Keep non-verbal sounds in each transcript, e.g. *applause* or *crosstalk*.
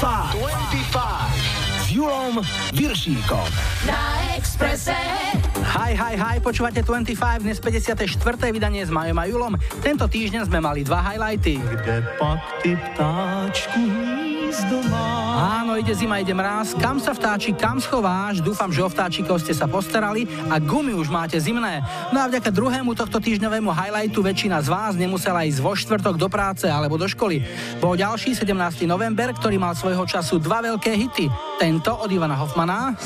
25. 25. S Julom Viršíkom. Na Expresse. Hi, hi, hi, počúvate 25, dnes 54. vydanie s Majom a Julom. Tento týždeň sme mali dva highlighty. Kde pak ty ptáčku hnízdo má? Áno, ide zima, ide mráz. Kam sa vtáči, kam schováš? Dúfam, že o vtáčikov ste sa postarali a gumy už máte zimné. No a vďaka druhému tohto týždňovému highlightu väčšina z vás nemusela ísť vo štvrtok do práce alebo do školy. Bol ďalší 17. november, ktorý mal svojho času dva veľké hity. Tento od Ivana Hoffmana.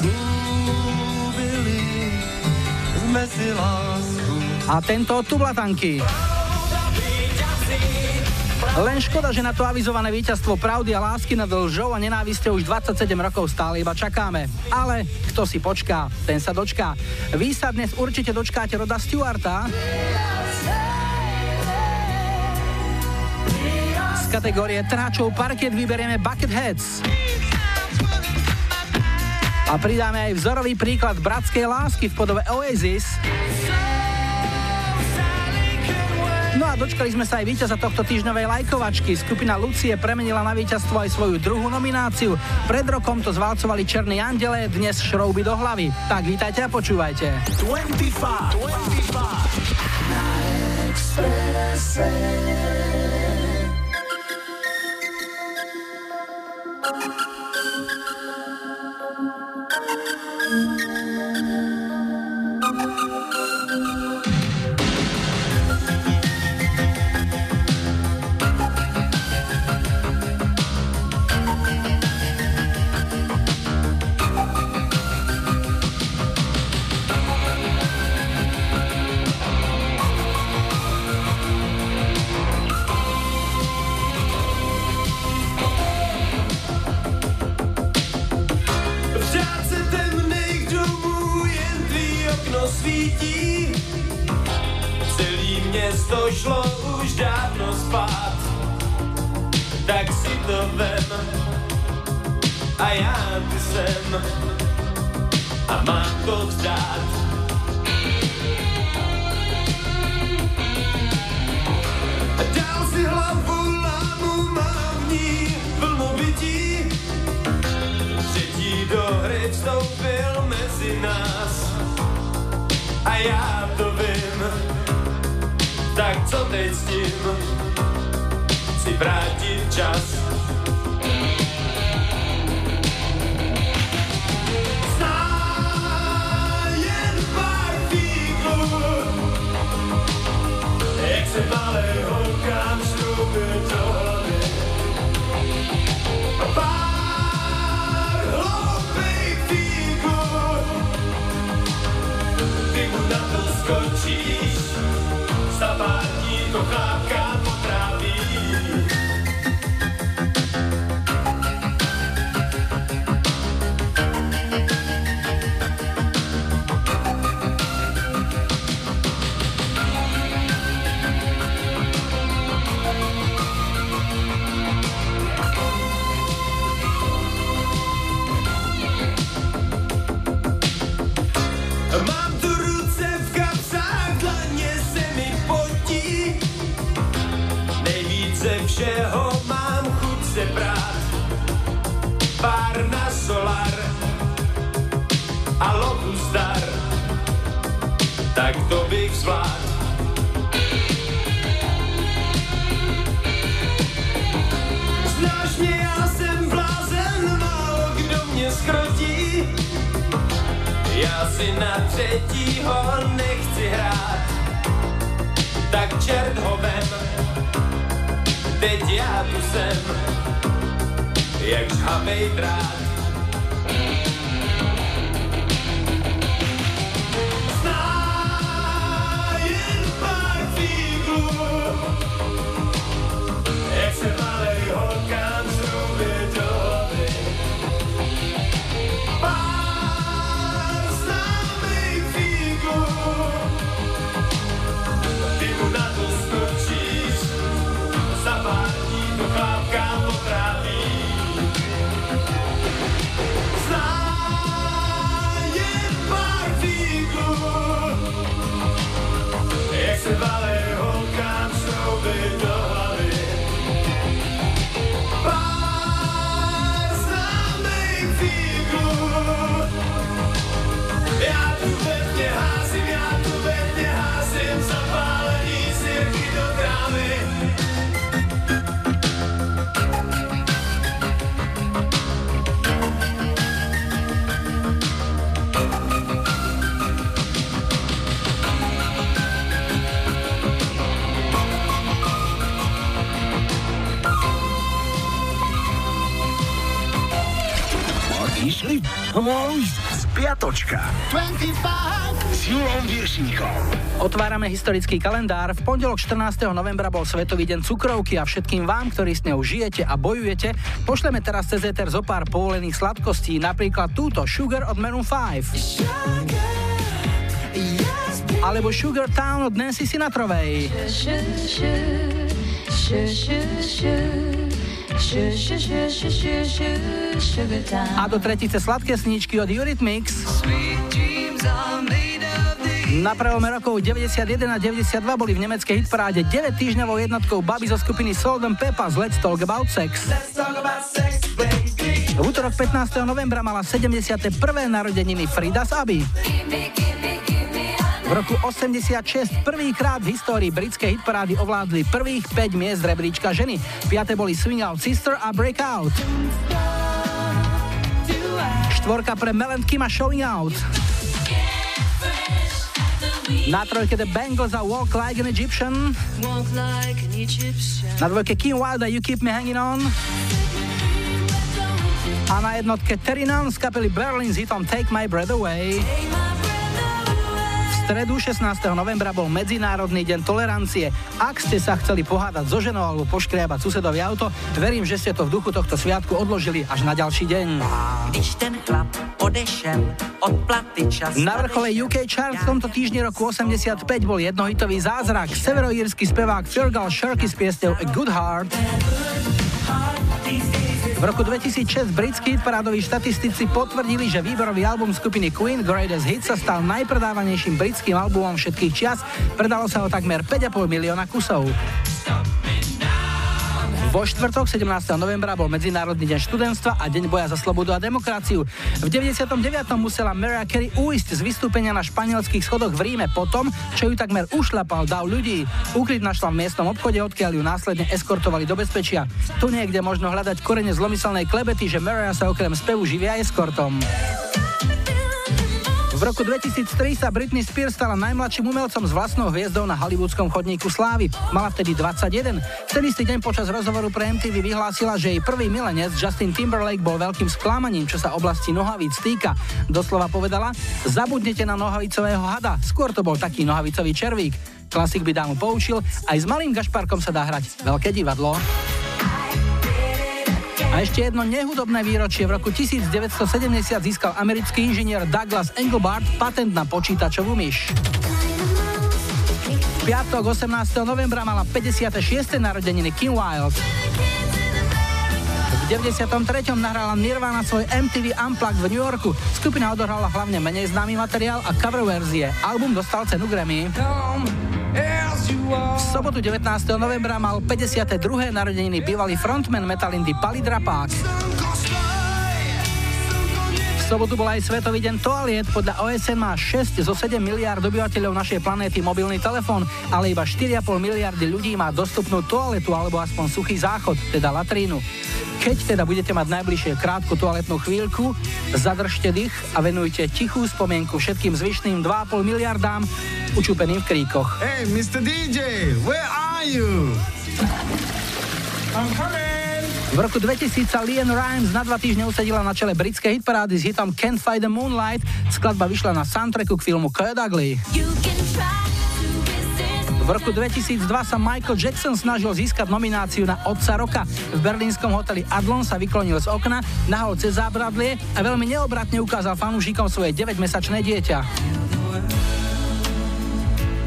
A tento od Tublatanky. Len škoda, že na to avizované víťazstvo pravdy a lásky nad lžou a nenávisťou už 27 rokov stále iba čakáme. Ale kto si počká, ten sa dočká. Vy sa dnes určite dočkáte Roda Stewarta. Z kategórie tráčov parket vyberieme Bucketheads. A pridáme aj vzorový príklad bratskej lásky v podobe Oasis. No a dočkali sme sa aj víťaza tohto týždňovej lajkovačky. Skupina Lucie premenila na víťazstvo aj svoju druhú nomináciu. Pred rokom to zvalcovali Černý andele, dnes šrouby do hlavy. Tak vítajte a počúvajte. 25. 25. Spiatočka mám to vzdát. Dal si hlavu, lámu mám v ní vlnu bytí. Třetí do hry vstoupil mezi nás. A já to vím, tak co teď s tím? Si vrátit čas. chce malé holkám vstúpiť do hlavy. Pár hloupých ty na to skočíš, zapátí to chápka Otvárame historický kalendár. V pondelok 14. novembra bol Svetový deň cukrovky a všetkým vám, ktorí s ňou žijete a bojujete, pošleme teraz cez ETR zo pár povolených sladkostí, napríklad túto Sugar od Maroon 5. Alebo Sugar Town od Nancy Sinatrovej. A do tretice sladké sníčky od Eurythmics. Na prelome rokov 91 a 92 boli v nemeckej hitparáde 9 týždňovou jednotkou baby zo skupiny Salt and Peppa z Let's Talk About Sex. V útorok 15. novembra mala 71. narodeniny Frida z. V roku 86 prvýkrát v histórii britskej hitparády ovládli prvých 5 miest rebríčka ženy. Piate boli Swing Out Sister a Breakout. Štvorka pre Mel Kim a Showing Out. Na trojke The Bangles a Walk Like an Egyptian. Na dvojke Kim Wilde a You Keep Me Hanging On. A na jednotke Terry Nunn z kapely Berlin s hitom Take My Breath Away stredu 16. novembra bol Medzinárodný deň tolerancie. Ak ste sa chceli pohádať so ženou alebo poškriabať susedovi auto, verím, že ste to v duchu tohto sviatku odložili až na ďalší deň. Na vrchole UK Chart v tomto týždni roku 85 bol jednohitový zázrak. Severoírsky spevák Fergal Sharky s piesťou A Good Heart. V roku 2006 britskí parádoví štatistici potvrdili, že výberový album skupiny Queen Greatest Hits sa stal najpredávanejším britským albumom všetkých čias. Predalo sa ho takmer 5,5 milióna kusov. Vo štvrtok 17. novembra bol Medzinárodný deň študentstva a Deň boja za slobodu a demokraciu. V 99. musela Mariah Carey uísť z vystúpenia na španielských schodoch v Ríme potom, čo ju takmer ušlapal dav ľudí. Úkryt našla v miestnom obchode, odkiaľ ju následne eskortovali do bezpečia. Tu niekde možno hľadať korene zlomyselnej klebety, že Mariah sa okrem spevu živia eskortom. Roku 2003 sa Britney Spears stala najmladším umelcom s vlastnou hviezdou na hollywoodskom chodníku slávy. Mala vtedy 21. Ten istý deň počas rozhovoru pre MTV vyhlásila, že jej prvý milenec Justin Timberlake bol veľkým sklamaním, čo sa oblasti nohavíc týka. Doslova povedala, zabudnete na nohavicového hada, skôr to bol taký nohavicový červík. Klasik by dámu poučil, aj s malým gašparkom sa dá hrať veľké divadlo. A ešte jedno nehudobné výročie. V roku 1970 získal americký inžinier Douglas Engelbart patent na počítačovú myš. V piatok 18. novembra mala 56. narodeniny Kim Wilde. V 93. nahrala Nirvana svoj MTV Unplugged v New Yorku. Skupina odohrala hlavne menej známy materiál a cover verzie. Album dostal cenu Grammy. V sobotu 19. novembra mal 52. narodeniny bývalý frontman Metalindy Pali Drapák. Sobotu bol aj Svetový deň toaliet. Podľa OSN má 6 zo 7 miliard obyvateľov našej planéty mobilný telefón, ale iba 4,5 miliardy ľudí má dostupnú toaletu alebo aspoň suchý záchod, teda latrínu. Keď teda budete mať najbližšie krátku toaletnú chvíľku, zadržte dých a venujte tichú spomienku všetkým zvyšným 2,5 miliardám učúpeným v kríkoch. Hey, Mr. DJ, where are you? I'm coming. V roku 2000 sa Lian Rimes na dva týždne usadila na čele britskej hitparády s hitom Can't Fight the Moonlight. Skladba vyšla na soundtracku k filmu Kurt Ugly. V roku 2002 sa Michael Jackson snažil získať nomináciu na Otca roka. V berlínskom hoteli Adlon sa vyklonil z okna, nahol cez zábradlie a veľmi neobratne ukázal fanúšikom svoje 9-mesačné dieťa.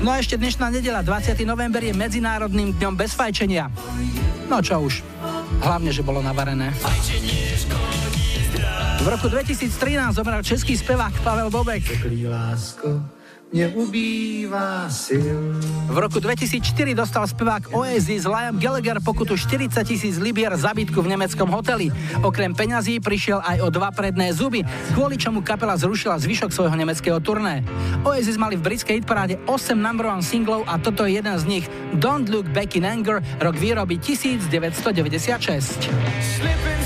No a ešte dnešná nedela, 20. november je Medzinárodným dňom bez fajčenia. No čo už, hlavne, že bolo navarené. V roku 2013 zomrel český spevák Pavel Bobek. Dobrý lásko, mne ubýva sil. V roku 2004 dostal spevák Oasis Liam Gallagher pokutu 40 tisíc libier zabytku v nemeckom hoteli. Okrem peňazí prišiel aj o dva predné zuby, kvôli čomu kapela zrušila zvyšok svojho nemeckého turné. Oasis mali v britskej hitparáde 8 number one singlov a toto je jeden z nich Don't Look Back in Anger, rok výroby 1996. you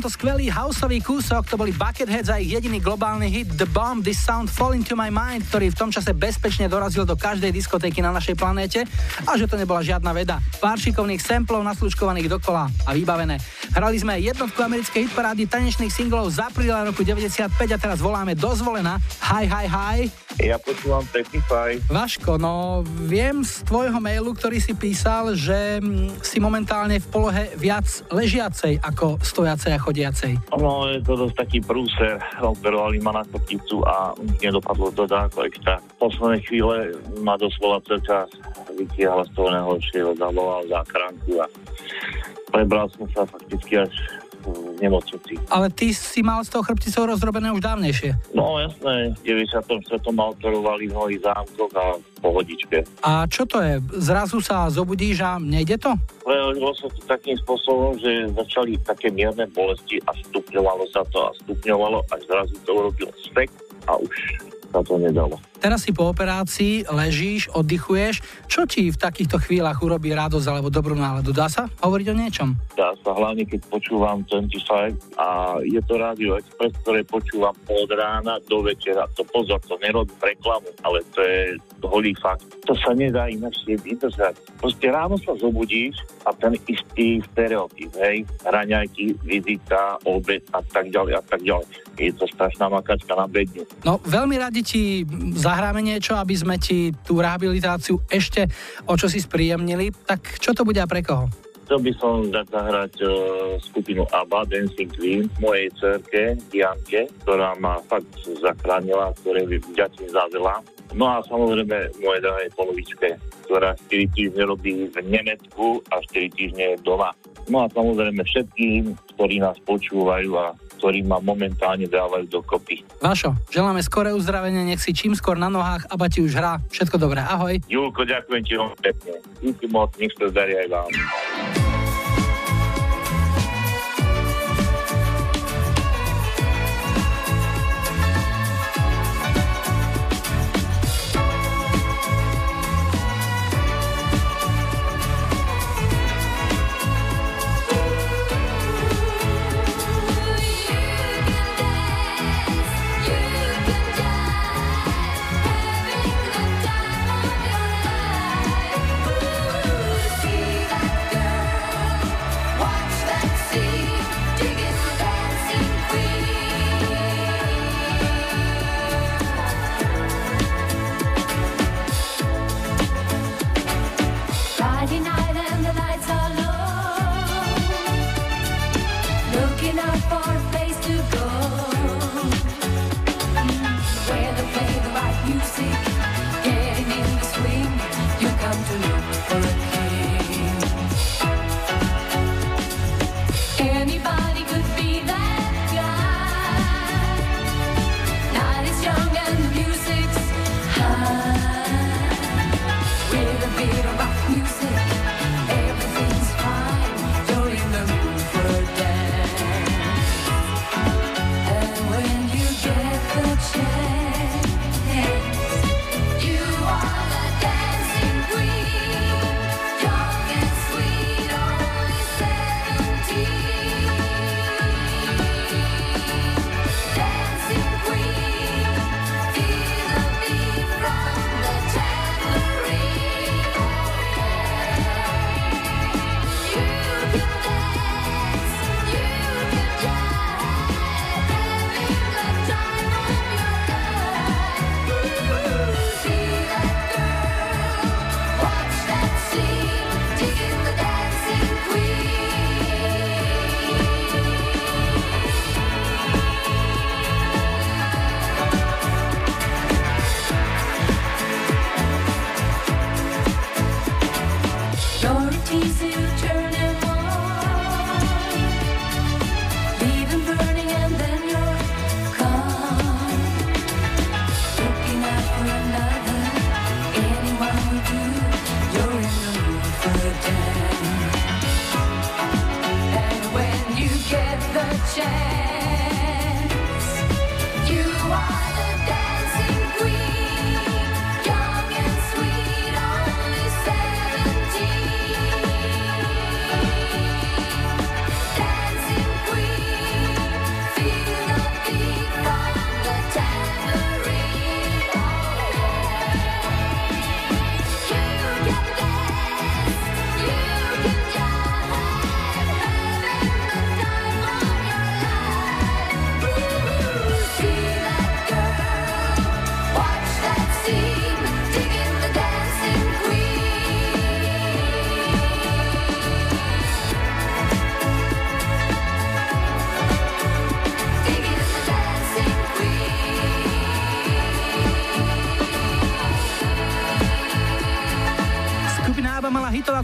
tento skvelý houseový kúsok, to boli Buckethead za ich jediný globálny hit The Bomb, This Sound Fall Into My Mind, ktorý v tom čase bezpečne dorazil do každej diskotéky na našej planéte a že to nebola žiadna veda. Pár šikovných samplov naslučkovaných dokola a vybavené. Hrali sme jednotku americkej hitparády tanečných singlov z apríla roku 95 a teraz voláme dozvolená Hi, hi, hi. Ja počúvam 35. Vaško, no viem z tvojho mailu, ktorý si písal, že mm, si momentálne v polohe viac ležiacej ako stojacej a chodiacej. No, je to dosť taký prúser. Operovali ma na kopticu a nedopadlo to ako extra. Posledné chvíle ma doslova čas vytiahla z toho najhoršieho, zavolal záchranku a prebral som sa fakticky až v nemocnici. Ale ty si mal z toho chrbticou rozrobené už dávnejšie. No jasné, v 94. ma operovali v mnohých zámkoch a pohodičke. A čo to je? Zrazu sa zobudíš a nejde to? Prejavilo sa to takým spôsobom, že začali také mierne bolesti a stupňovalo sa to a stupňovalo, až zrazu to urobil spek a už sa to nedalo. Teraz si po operácii ležíš, oddychuješ. Čo ti v takýchto chvíľach urobí radosť alebo dobrú náladu? Dá sa hovoriť o niečom? Dá sa, hlavne keď počúvam 25 a je to Radio Express, ktoré počúvam od rána do večera. To pozor, to nerobím reklamu, ale to je holý fakt. To sa nedá inakšie vydržať. Proste ráno sa zobudíš a ten istý stereotyp, hej, raňajky, vizita, obed a tak ďalej a tak ďalej. Je to strašná makačka na bedne. No, veľmi radi ti za zahráme niečo, aby sme ti tú rehabilitáciu ešte o čo si spríjemnili. Tak čo to bude a pre koho? Chcel by som dať zahrať uh, skupinu ABBA Dancing Queen mojej cerke Janke, ktorá ma fakt zachránila, ktoré by vďačím za veľa. No a samozrejme moje drahej polovičke, ktorá 4 týždne robí v Nemecku a 4 týždne je doma. No a samozrejme všetkým, ktorí nás počúvajú a ktorí ma momentálne dávajú dokopy. Vašo, želáme skoré uzdravenie, nech si čím skôr na nohách a ti už hrá. Všetko dobré, ahoj. Julko, ďakujem ti veľmi pekne. Díky moc, nech sa zdarí aj vám.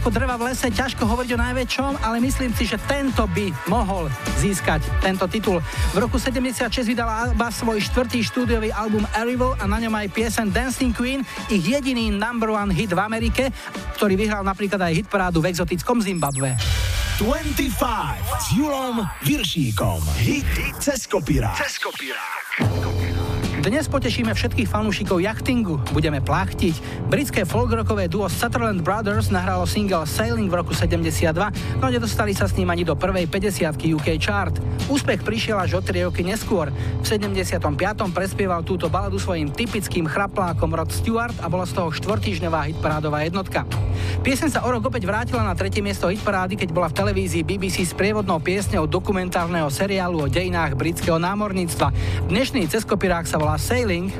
Ako dreva v lese, ťažko hovoriť o najväčšom, ale myslím si, že tento by mohol získať tento titul. V roku 76 vydala ABBA svoj štvrtý štúdiový album Arrival a na ňom aj piesen Dancing Queen, ich jediný number one hit v Amerike, ktorý vyhral napríklad aj hitparádu v exotickom Zimbabve. 25 s Julom Viršíkom. Hit cez kopírák. Cez kopírák. Dnes potešíme všetkých fanúšikov jachtingu, budeme plachtiť. Britské folkrockové duo Sutherland Brothers nahralo single Sailing v roku 72, no nedostali sa s ním ani do prvej 50 UK chart. Úspech prišiel až o 3 roky neskôr. V 75. prespieval túto baladu svojim typickým chraplákom Rod Stewart a bola z toho štvortýždňová hitparádová jednotka. Piesen sa o rok opäť vrátila na tretie miesto hitparády, keď bola v televízii BBC s prievodnou piesňou dokumentárneho seriálu o dejinách britského námorníctva. Dnešný ceskopirák sa volá sailing.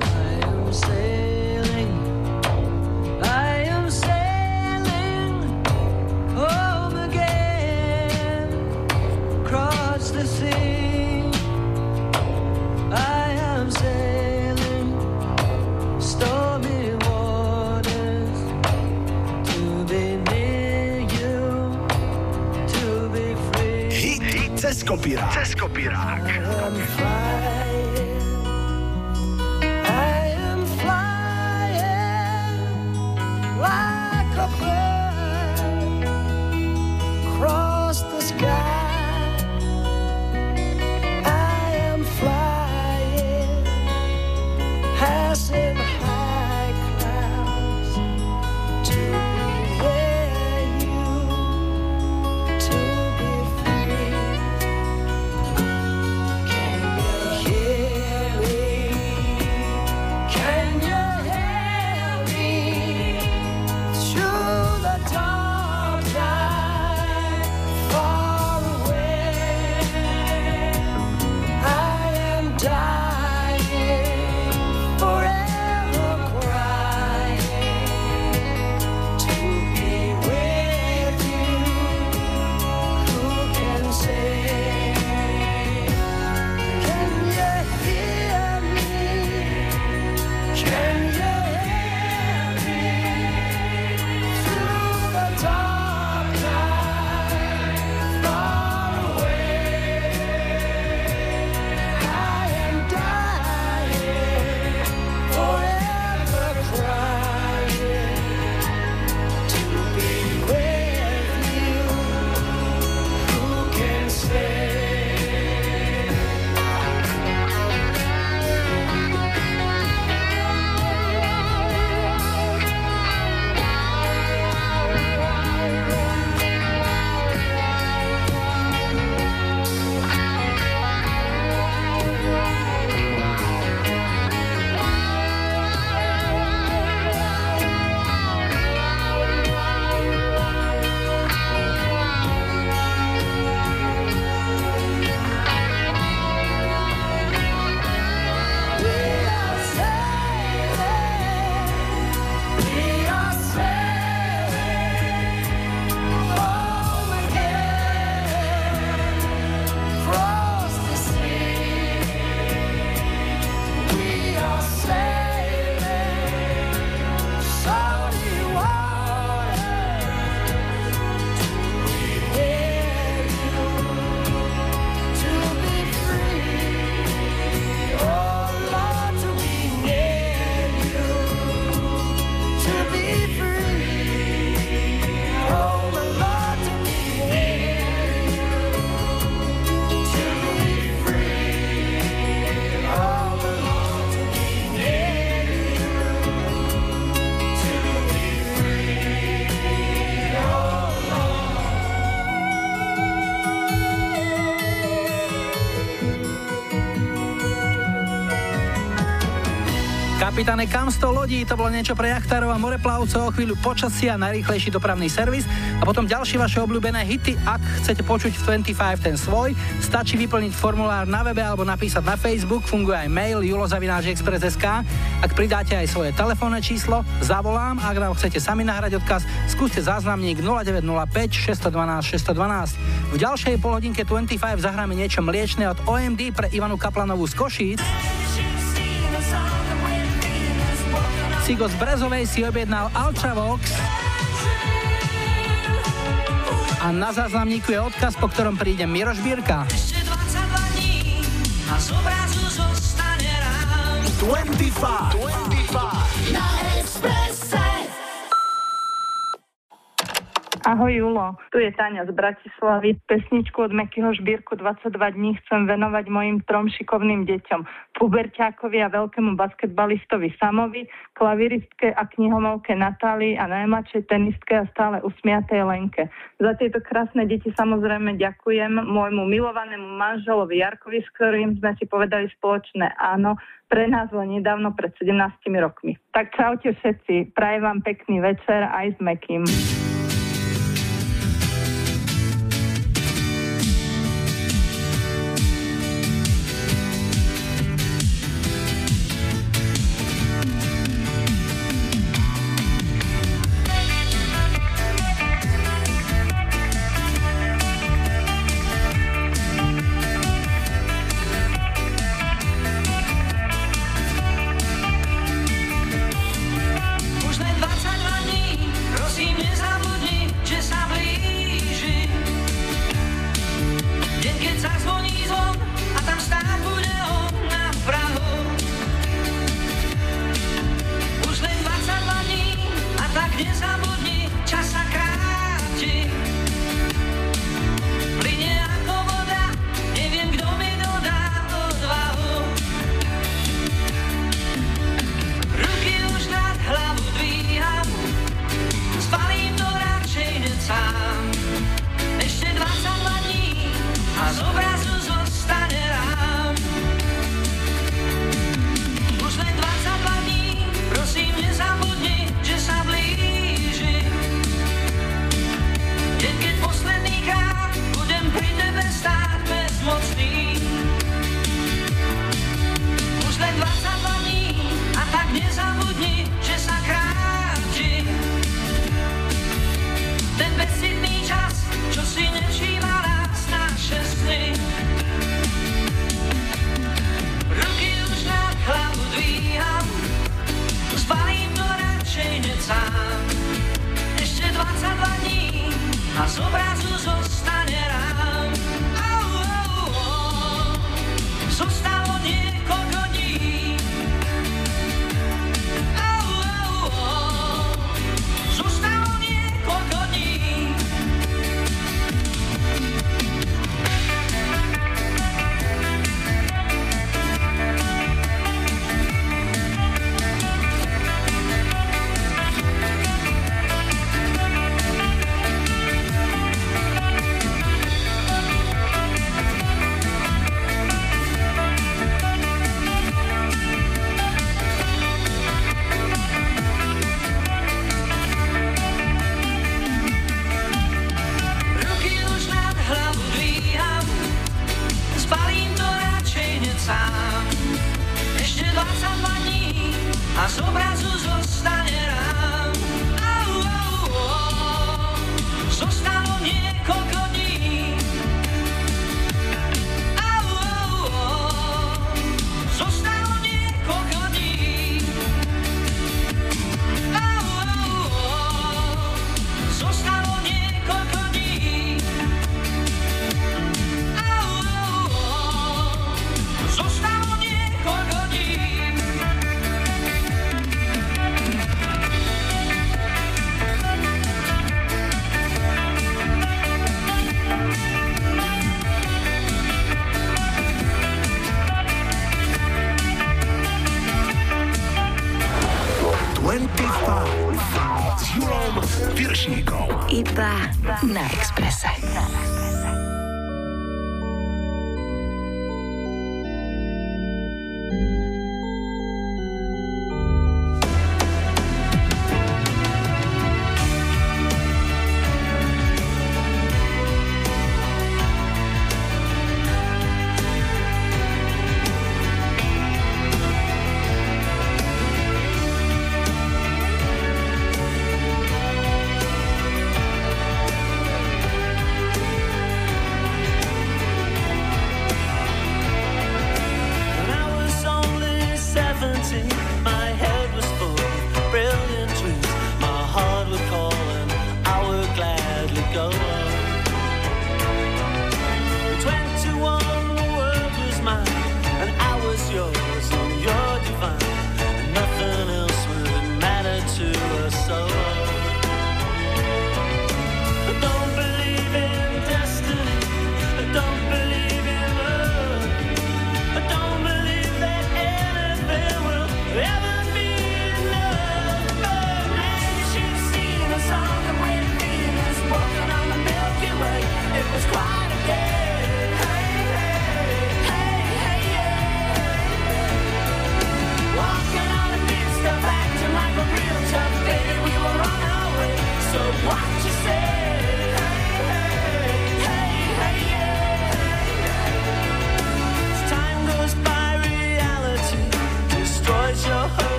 Kapitane, kam sto lodí? To bolo niečo pre jachtárov a moreplavcov, chvíľu počasia, najrýchlejší dopravný servis a potom ďalšie vaše obľúbené hity. Ak chcete počuť v 25 ten svoj, stačí vyplniť formulár na webe alebo napísať na Facebook, funguje aj mail julozavináčexpress.sk. Ak pridáte aj svoje telefónne číslo, zavolám, ak nám chcete sami nahrať odkaz, skúste záznamník 0905 612 612. V ďalšej polhodinke 25 zahráme niečo mliečne od OMD pre Ivanu Kaplanovú z Košíc. Cigo z Brezovej si objednal Ultravox. A na záznamníku je odkaz, po ktorom príde Miroš Bírka. 25. 25. Ahoj Julo, tu je Táňa z Bratislavy. Pesničku od Mekyho Žbírku 22 dní chcem venovať mojim trom šikovným deťom. Puberťákovi a veľkému basketbalistovi Samovi, klaviristke a knihomovke Natálii a najmladšej tenistke a stále usmiatej Lenke. Za tieto krásne deti samozrejme ďakujem môjmu milovanému manželovi Jarkovi, s ktorým sme si povedali spoločné áno pre nás len nedávno pred 17 rokmi. Tak čaute všetci, prajem vám pekný večer aj s Mekým.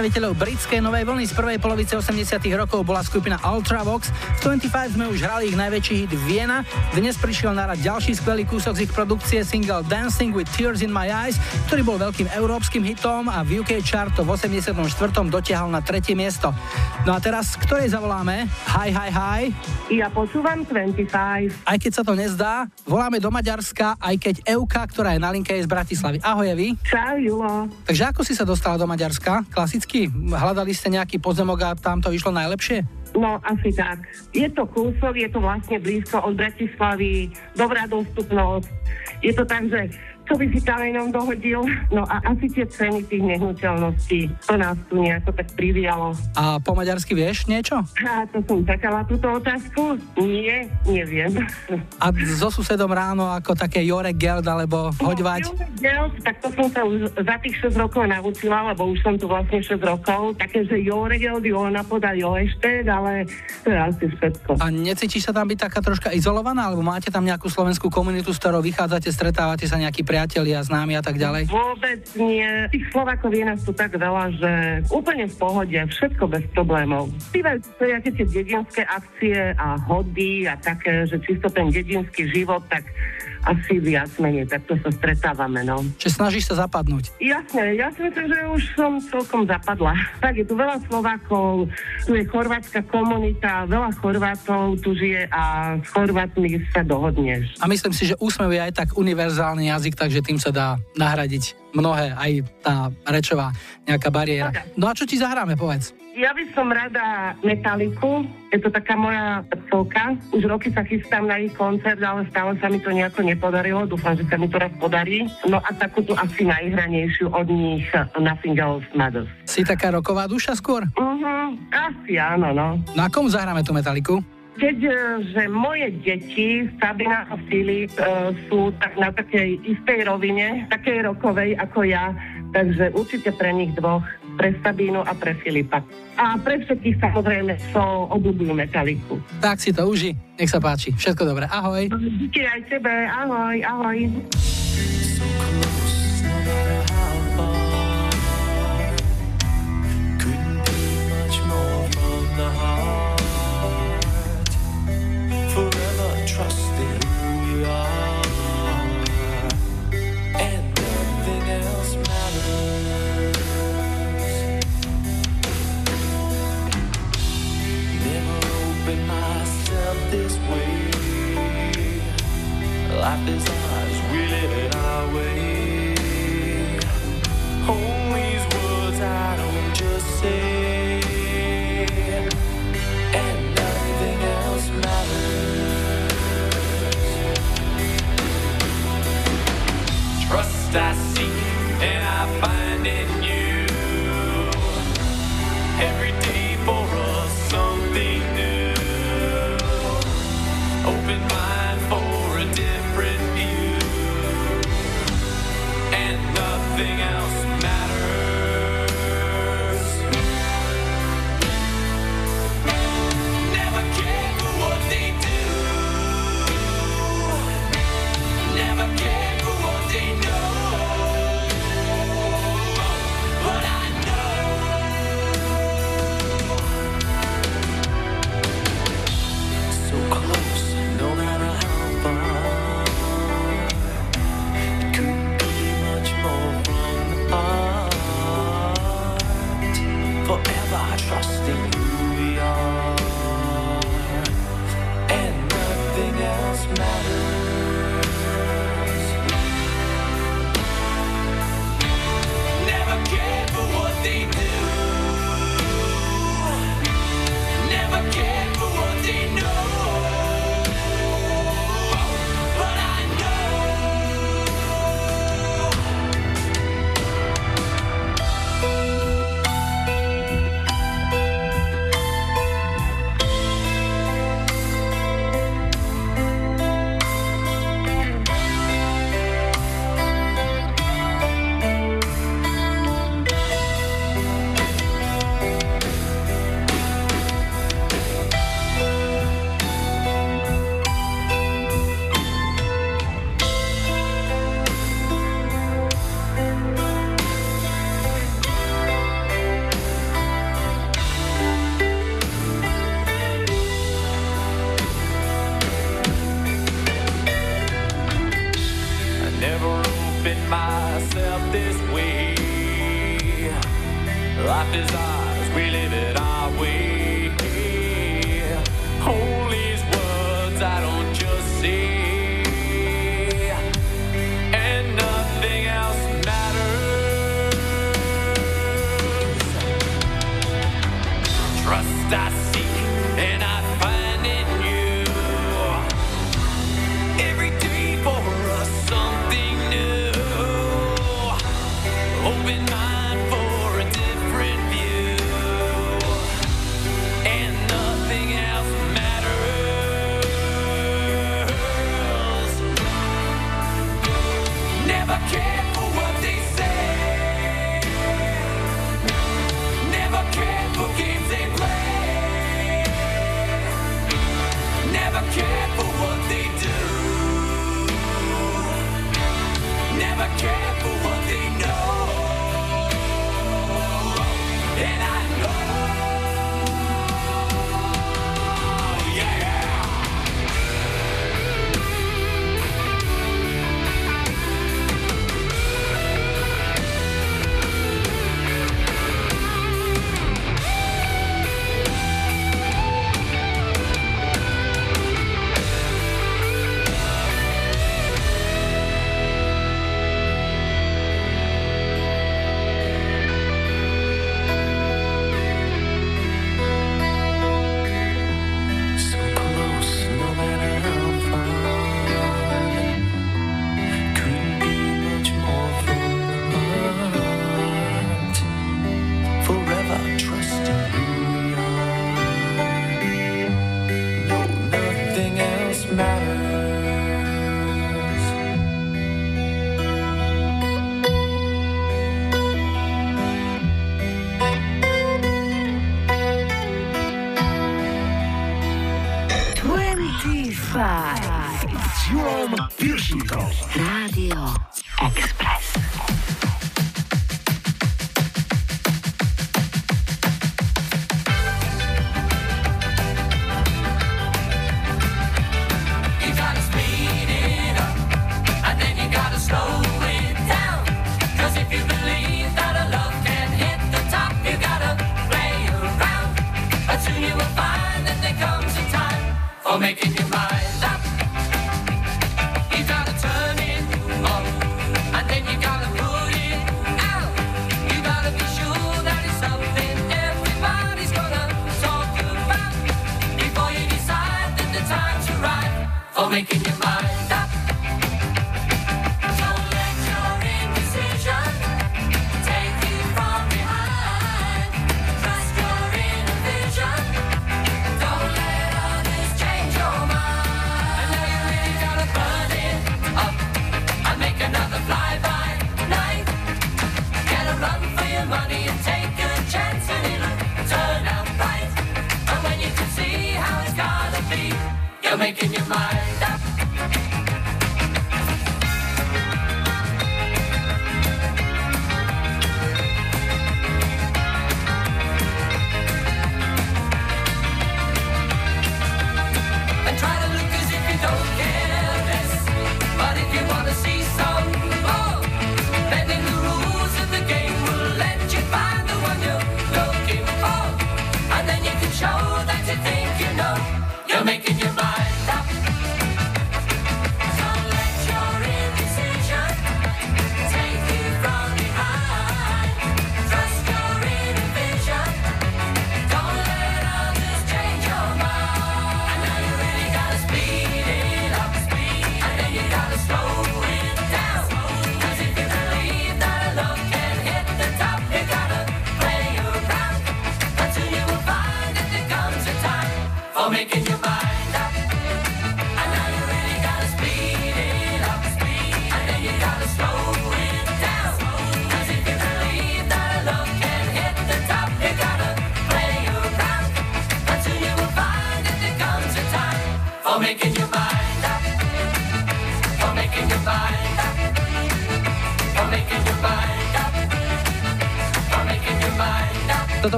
Predstaviteľov britskej novej vlny z prvej polovice 80 rokov bola skupina Ultravox. V 25 sme už hrali ich najväčší hit Viena. Dnes prišiel na rad ďalší skvelý kúsok z ich produkcie single Dancing with Tears in My Eyes, ktorý bol veľkým európskym hitom a v UK chart v 84. dotiahol na tretie miesto. No a teraz, ktorej zavoláme? Hi, hi, hi. Ja počúvam 25. Aj keď sa to nezdá, voláme do Maďarska, aj keď Euka, ktorá je na linke, je z Bratislavy. Ahoj, Evi. Čau, Julo. Takže ako si sa dostala do Maďarska? Klasicky? Hľadali ste nejaký podzemok a tam to vyšlo najlepšie? No, asi tak. Je to kúsok, je to vlastne blízko od Bratislavy, dobrá dostupnosť. Je to tak, že čo by si kamenom dohodil. No a asi tie ceny tých nehnuteľností, to nás tu nejako tak privialo. A po maďarsky vieš niečo? A to som čakala túto otázku. Nie, neviem. A so susedom ráno ako také Jore Geld alebo no, hoďvať? Geld, tak to som sa už za tých 6 rokov naučila, lebo už som tu vlastne 6 rokov. Také, že Jore Geld, Jona podá Jo ešte, ale to je asi všetko. A necítiš sa tam byť taká troška izolovaná, alebo máte tam nejakú slovenskú komunitu, s ktorou vychádzate, stretávate sa nejaký priateľ priatelia, známi a tak ďalej? Vôbec nie. Tých Slovakov je nás tu tak veľa, že úplne v pohode, všetko bez problémov. Bývajú nejaké tie dedinské akcie a hody a také, že čisto ten dedinský život, tak asi viac menej, takto sa stretávame, no. Čiže snažíš sa zapadnúť? Jasne, ja si myslím, že už som celkom zapadla. *laughs* Tak je tu veľa Slovákov, tu je chorvátska komunita, veľa Chorvátov tu žije a s Chorvátmi sa dohodneš. A myslím si, že úsmev je aj tak univerzálny jazyk, takže tým sa dá nahradiť mnohé, aj tá rečová nejaká bariéra. No a čo ti zahráme, povedz? Ja by som rada Metaliku, je to taká moja srdcovka. Už roky sa chystám na ich koncert, ale stále sa mi to nejako nepodarilo. Dúfam, že sa mi to raz podarí. No a takú tu asi najhranejšiu od nich Nothing Else Matters. Si taká roková duša skôr? Uh-huh, asi áno, no. Na kom zahráme tú Metaliku? Keďže moje deti, Sabina a Filip, uh, sú tak na takej istej rovine, takej rokovej ako ja, takže určite pre nich dvoch, pre Sabínu a pre Filipa. A pre všetkých samozrejme, čo obľúbujú metaliku. Tak si to uži, nech sa páči. Všetko dobré, ahoj. Díky aj tebe, ahoj, ahoj. Life is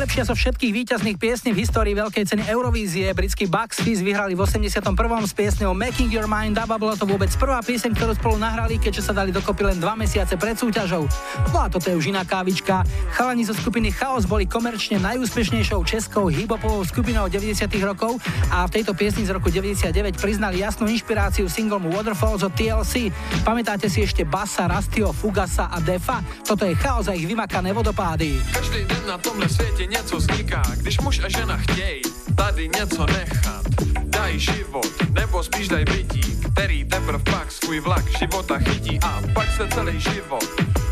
najlepšia zo všetkých víťazných piesní v histórii veľkej ceny Eurovízie. Britskí Bucks Fizz vyhrali v 81. s piesňou Making Your Mind Up a bola to vôbec prvá pieseň, ktorú spolu nahrali, keďže sa dali dokopy len dva mesiace pred súťažou. No a toto je už iná kávička. Chalani zo skupiny Chaos boli komerčne najúspešnejšou českou hip-hopovou skupinou 90. rokov a v tejto piesni z roku 99 priznali jasnú inšpiráciu singlom Waterfalls od TLC. Pamätáte si ešte Bassa, Rastio, Fugasa a Defa? Toto je Chaos a ich vymakané vodopády. Každý den na tomhle světě něco vzniká, když muž a žena chtějí tady něco nechat. Daj život, nebo spíš daj bytí, který teprv pak svůj vlak života chytí a pak se celý život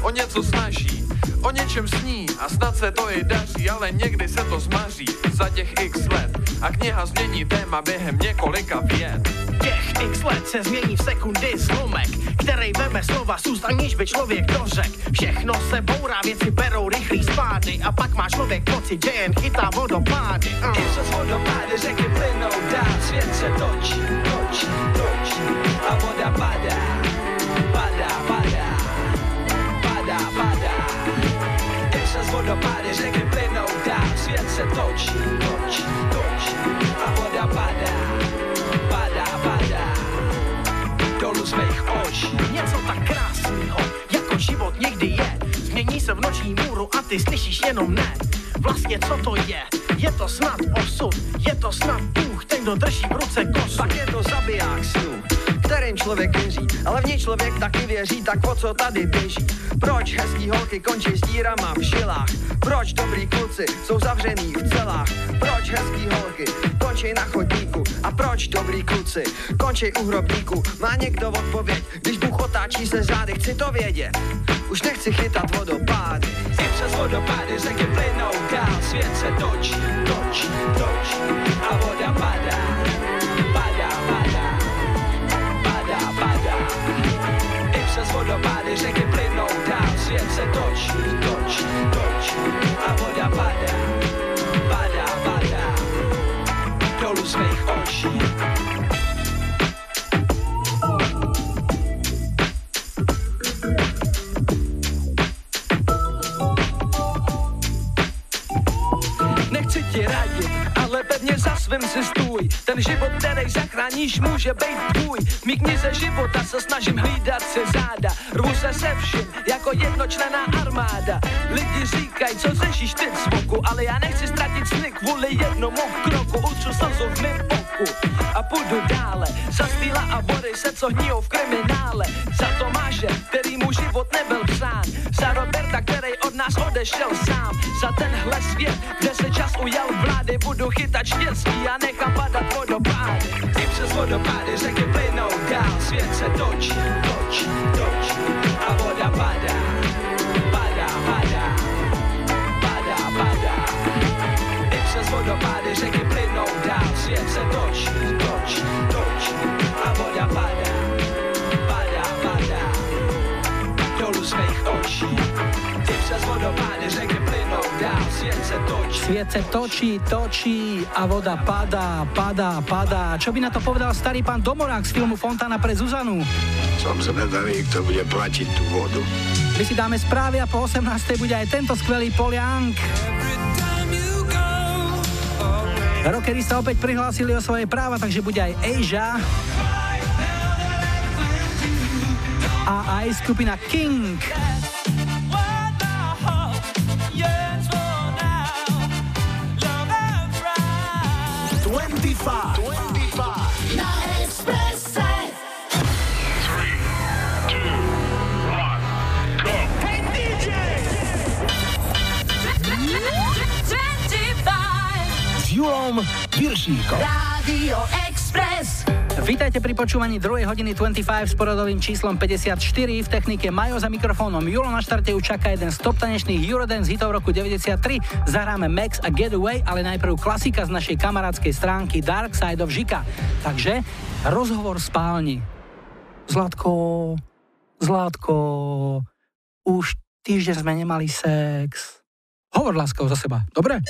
o něco snaží, o něčem sní a snad se to i daří, ale někdy se to zmaří za těch x let a kniha změní téma během několika vět. Těch x let se změní v sekundy zlomek, který veme slova z úst, aniž by člověk to řek. Všechno se bourá, věci berou rychlý spády a pak má člověk pocit, že jen chytá vodopády. Uh. I přes vodopády řeky plynou dál, svět se točí, točí, točí a voda Vodopády řeky plynou dál, svět se točí, točí, točí a voda padá, padá, padá. Dolu z mých očí. Něco tak krásného, jako život někdy je. Změní se v noční můru a ty slyšíš jenom ne. Vlastně co to je? Je to snad osud, je to snad Bůh, ten, kdo drží v ruce kosu. Pak je to zabiják snů, kterým člověk věří, ale v něj člověk taky věří, tak po co tady běží? Proč hezký holky končí s dírama v šilách? Proč dobrý kluci jsou zavřený v celách? Proč hezký holky končí na chodníku? A proč dobrý kluci končí u hrobníku? Má někdo odpověď, když Bůh otáčí se zády, chci to vědět. Už nechci chytat vodopády. I přes vodopády řeky plynou dál, svět se točí, točí, točí a voda padá, padá, padá, padá, padá. I přes vodopády řeky plynou dál, svět se točí, točí, točí a voda padá, padá, padá, dolu z mých očí. tě radit, ale pevně za svým si stůj. Ten život, který zachráníš, může být tvůj. V mý knize života se snažím hlídat si záda. Rvu se se vším, jako jednočlená armáda. Lidi říkají, co řešíš ty smoku, ale já nechci ztratit sny kvůli jednomu kroku. Utřu slzu v mým poku oku a půjdu dále. Za stýla a bory se, co hníjou v kriminále. Za Tomáše, který mu život nebyl psán. Za Roberta, který od nás odešel sám. Za tenhle svět, kde se čas ujal vlády, budu chytat štěstí a nechám padat vodopády. I přes vodopády řeky plynou dál, svět se točí, točí, točí a voda. Padá, vodopády řeky plynou dál, svět se točí, točí, točí a voda padá. Padá, padá, dolů z mých očí. I přes vodopády řeky plynou dál, svět se točí. Sviet sa točí, točí a voda padá, padá, padá. Čo by na to povedal starý pán Domorák z filmu Fontana pre Zuzanu? Som zvedavý, kto bude platiť tú vodu. My si dáme správy a po 18. bude aj tento skvelý Poliank. Rockery sa opäť prihlásili o svoje práva, takže bude aj Asia. A aj skupina King. Julom Piršíkom. Radio Express. Vítajte pri počúvaní 2. hodiny 25 s poradovým číslom 54. V technike Majo za mikrofónom Julo na štarte už čaká jeden z top tanečných Eurodance hitov roku 93. Zahráme Max a Getaway, ale najprv klasika z našej kamarádskej stránky Dark Side of Žika. Takže rozhovor spálni. Zlatko, Zlatko, už týždeň sme nemali sex. Hovor láskov za seba, dobre?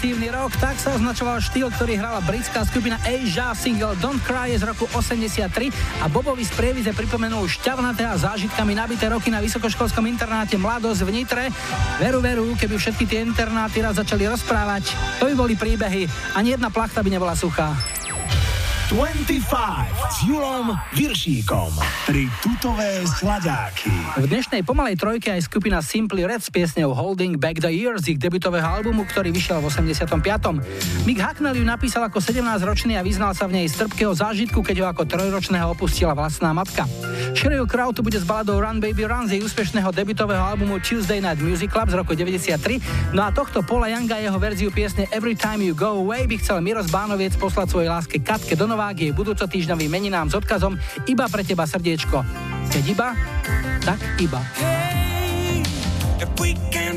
Progresívny rok, tak sa označoval štýl, ktorý hrala britská skupina Asia single Don't Cry z roku 83 a Bobovi z Prievize pripomenul šťavnaté a zážitkami nabité roky na vysokoškolskom internáte Mladosť v Nitre. Veru, veru, keby všetky tie internáty raz začali rozprávať, to by boli príbehy, ani jedna plachta by nebola suchá. 25 s Julom Viršíkom. Tri tutové sladáky. V dnešnej pomalej trojke aj skupina Simply Red s piesňou Holding Back the Years ich debutového albumu, ktorý vyšiel v 85. Mick Hacknell ju napísal ako 17-ročný a vyznal sa v nej z trpkého zážitku, keď ho ako trojročného opustila vlastná matka. Sheryl Crow tu bude s baladou Run Baby Run z jej úspešného debutového albumu Tuesday Night Music Club z roku 93. No a tohto Paula Younga jeho verziu piesne Every Time You Go Away by chcel Miros Bánoviec poslať svojej láske Katke Donová Novák jej budúco týždňovým meninám s odkazom Iba pre teba srdiečko. Keď iba, tak iba. Hey, if we can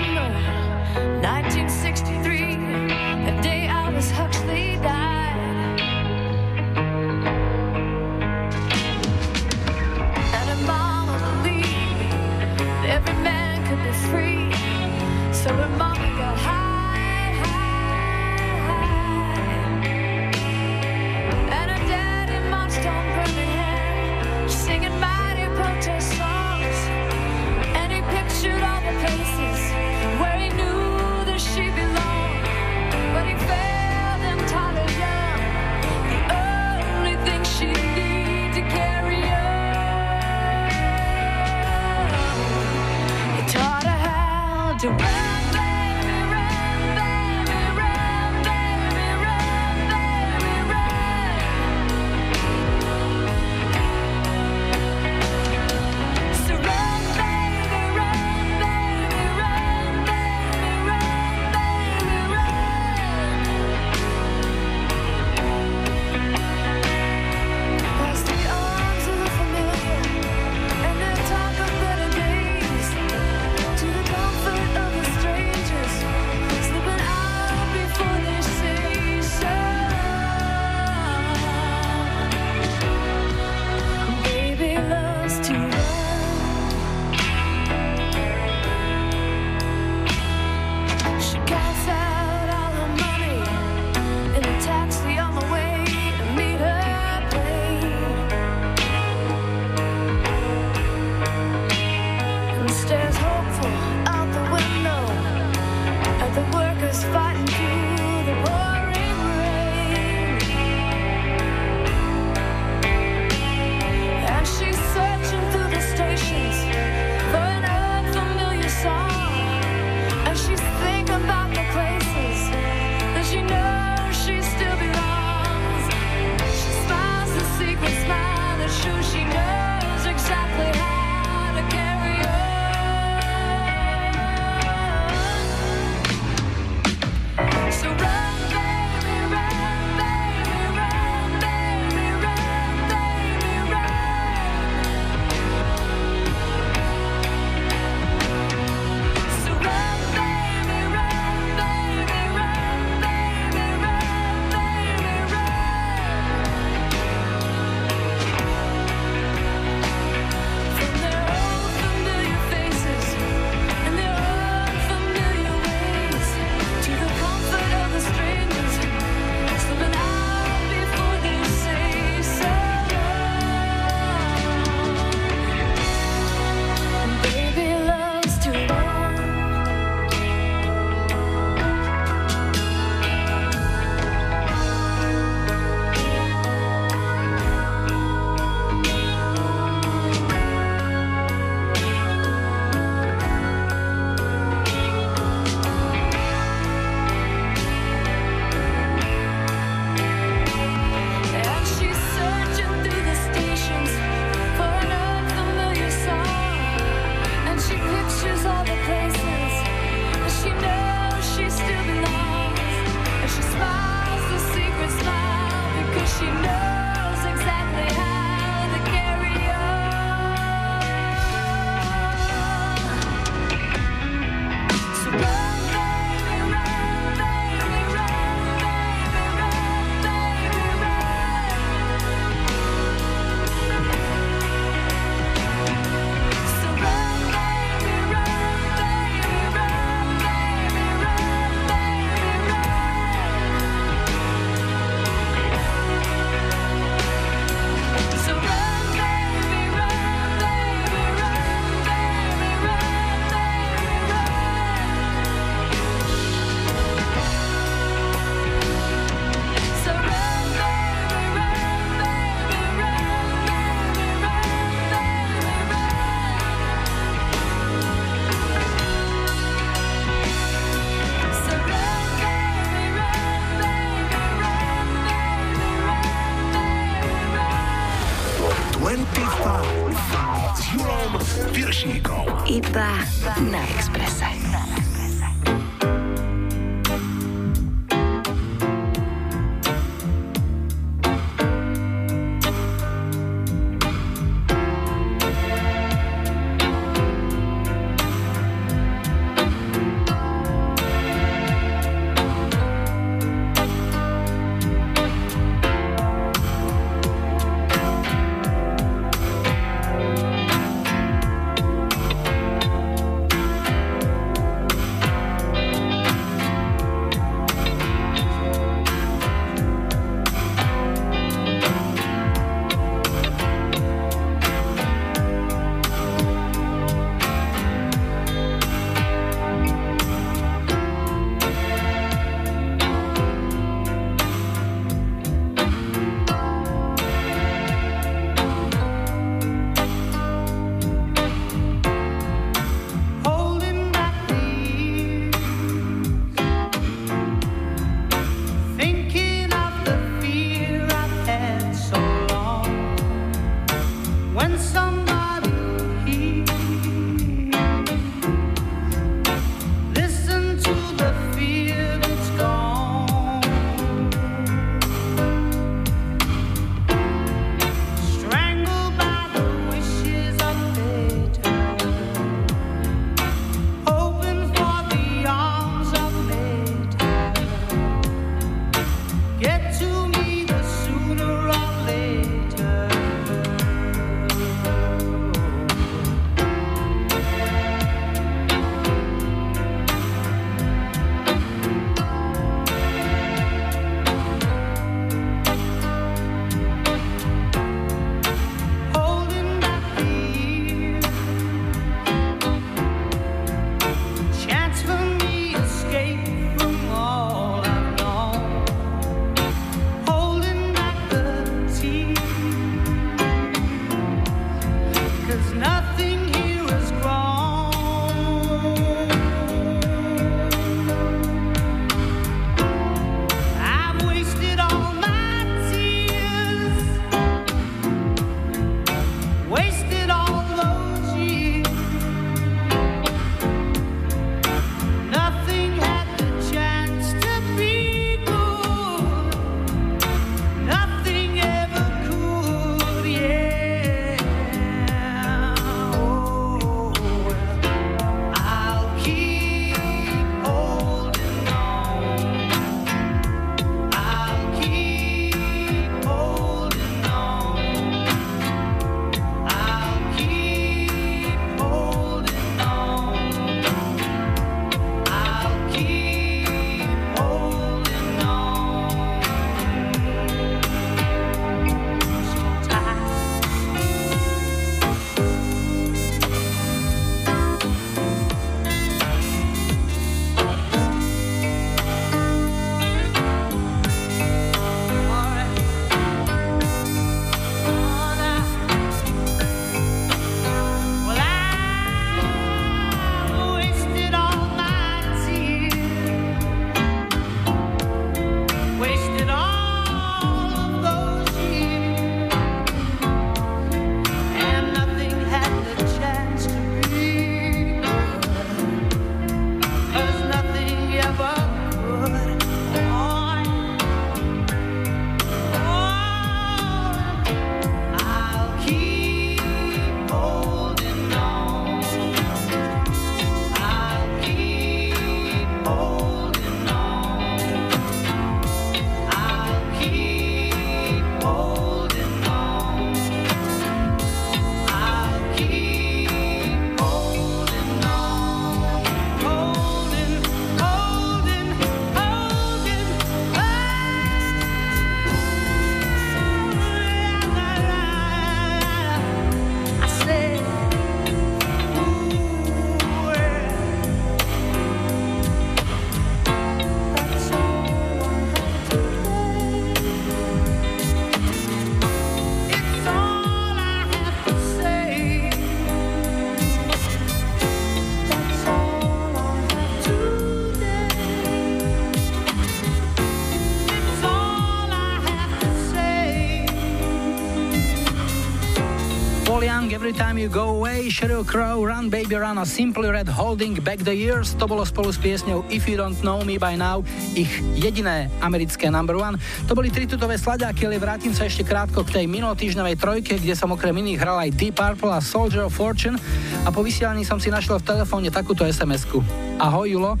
Every Time You Go Away, Sheryl Crow, Run Baby Run a Simply Red Holding Back the Years. To bolo spolu s piesňou If You Don't Know Me By Now ich jediné americké number one. To boli tri tutové sladáky, ale vrátim sa ešte krátko k tej minulotýždňovej trojke, kde som okrem iných hral aj Deep Purple a Soldier of Fortune a po vysielaní som si našiel v telefóne takúto SMS-ku. Ahoj Julo,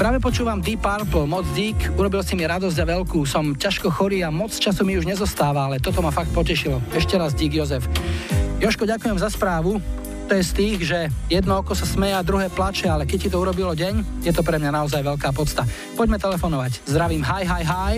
Práve počúvam Deep Purple, moc dík, urobil si mi radosť a veľkú. Som ťažko chorý a moc času mi už nezostáva, ale toto ma fakt potešilo. Ešte raz dík, Jozef. Joško, ďakujem za správu. To je z tých, že jedno oko sa smeje a druhé plače, ale keď ti to urobilo deň, je to pre mňa naozaj veľká podsta. Poďme telefonovať. Zdravím, hi, hi, hi.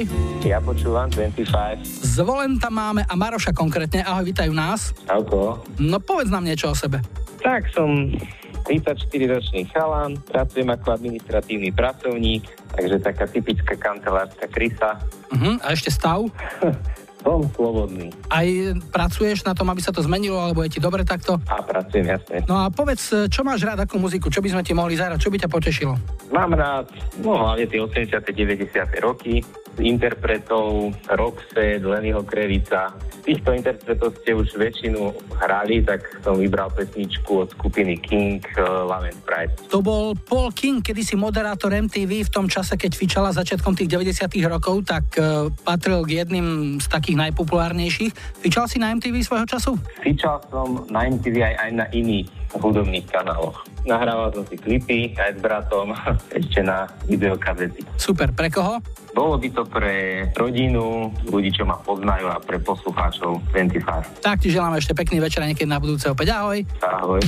Ja počúvam 25. Zvolen tam máme a Maroša konkrétne. Ahoj, vítajú nás. Ako? No povedz nám niečo o sebe. Tak som 34-ročný chalan, pracujem ako administratívny pracovník, takže taká typická kancelárska krysa. Uh-huh. A ešte stav? *laughs* Som slobodný. Aj pracuješ na tom, aby sa to zmenilo, alebo je ti dobre takto? A pracujem, jasne. No a povedz, čo máš rád, akú muziku? Čo by sme ti mohli zahrať? Čo by ťa potešilo? Mám rád, no hlavne tie 80 90 roky, interpretov Roxette, Lennyho Krevica. Týchto interpretov ste už väčšinu hrali, tak som vybral pesničku od skupiny King, uh, Love and Pride. To bol Paul King, kedysi moderátor MTV v tom čase, keď fičala začiatkom tých 90 rokov, tak uh, patril k jedným z takých najpopulárnejších. Fičal si na MTV svojho času? Fičal som na MTV aj, aj na iných hudobných kanáloch. Nahrával som si klipy aj s bratom, *laughs* ešte na videokazety. Super, pre koho? Bolo by to pre rodinu, ľudí, čo ma poznajú a pre poslucháčov 25. Tak ti želám ešte pekný večer a niekedy na budúce opäť. Ahoj. Ahoj.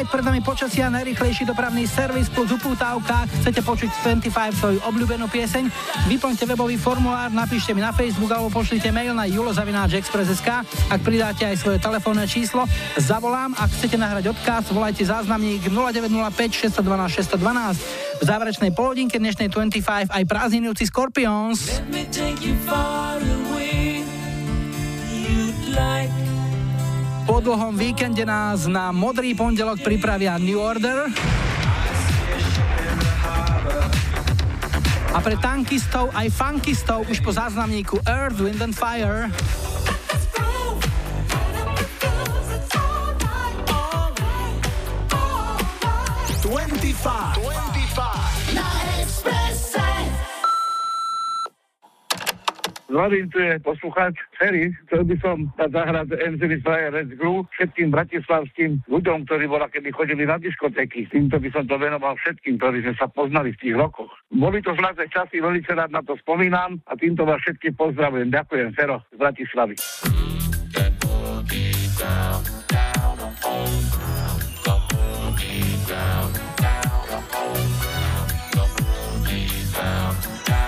Pride, pred nami počasia najrychlejší dopravný servis plus upútavka. Chcete počuť 25 svoju obľúbenú pieseň? Vyplňte webový formulár, napíšte mi na Facebook alebo pošlite mail na julozavináčexpress.sk. Ak pridáte aj svoje telefónne číslo, zavolám. Ak chcete nahrať odkaz, volajte záznamník 0905 612 612. V záverečnej polodinke dnešnej 25 aj prázdninujúci Scorpions. Let me take you far Po dlhom víkende nás na modrý pondelok pripravia New Order. A pre tankistov aj funkistov už po záznamníku Earth, Wind and Fire. Na Je poslucháč Ferry. Chcel by som dať zahrať NZD Fire Red všetkým bratislavským ľuďom, ktorí bola, kedy chodili na diskotéky. Týmto by som to venoval všetkým, ktorí sme sa poznali v tých rokoch. Boli to zlaté časy, veľmi rád na to spomínam a týmto vás všetkých pozdravujem. Ďakujem, Fero z Bratislavy. Gonna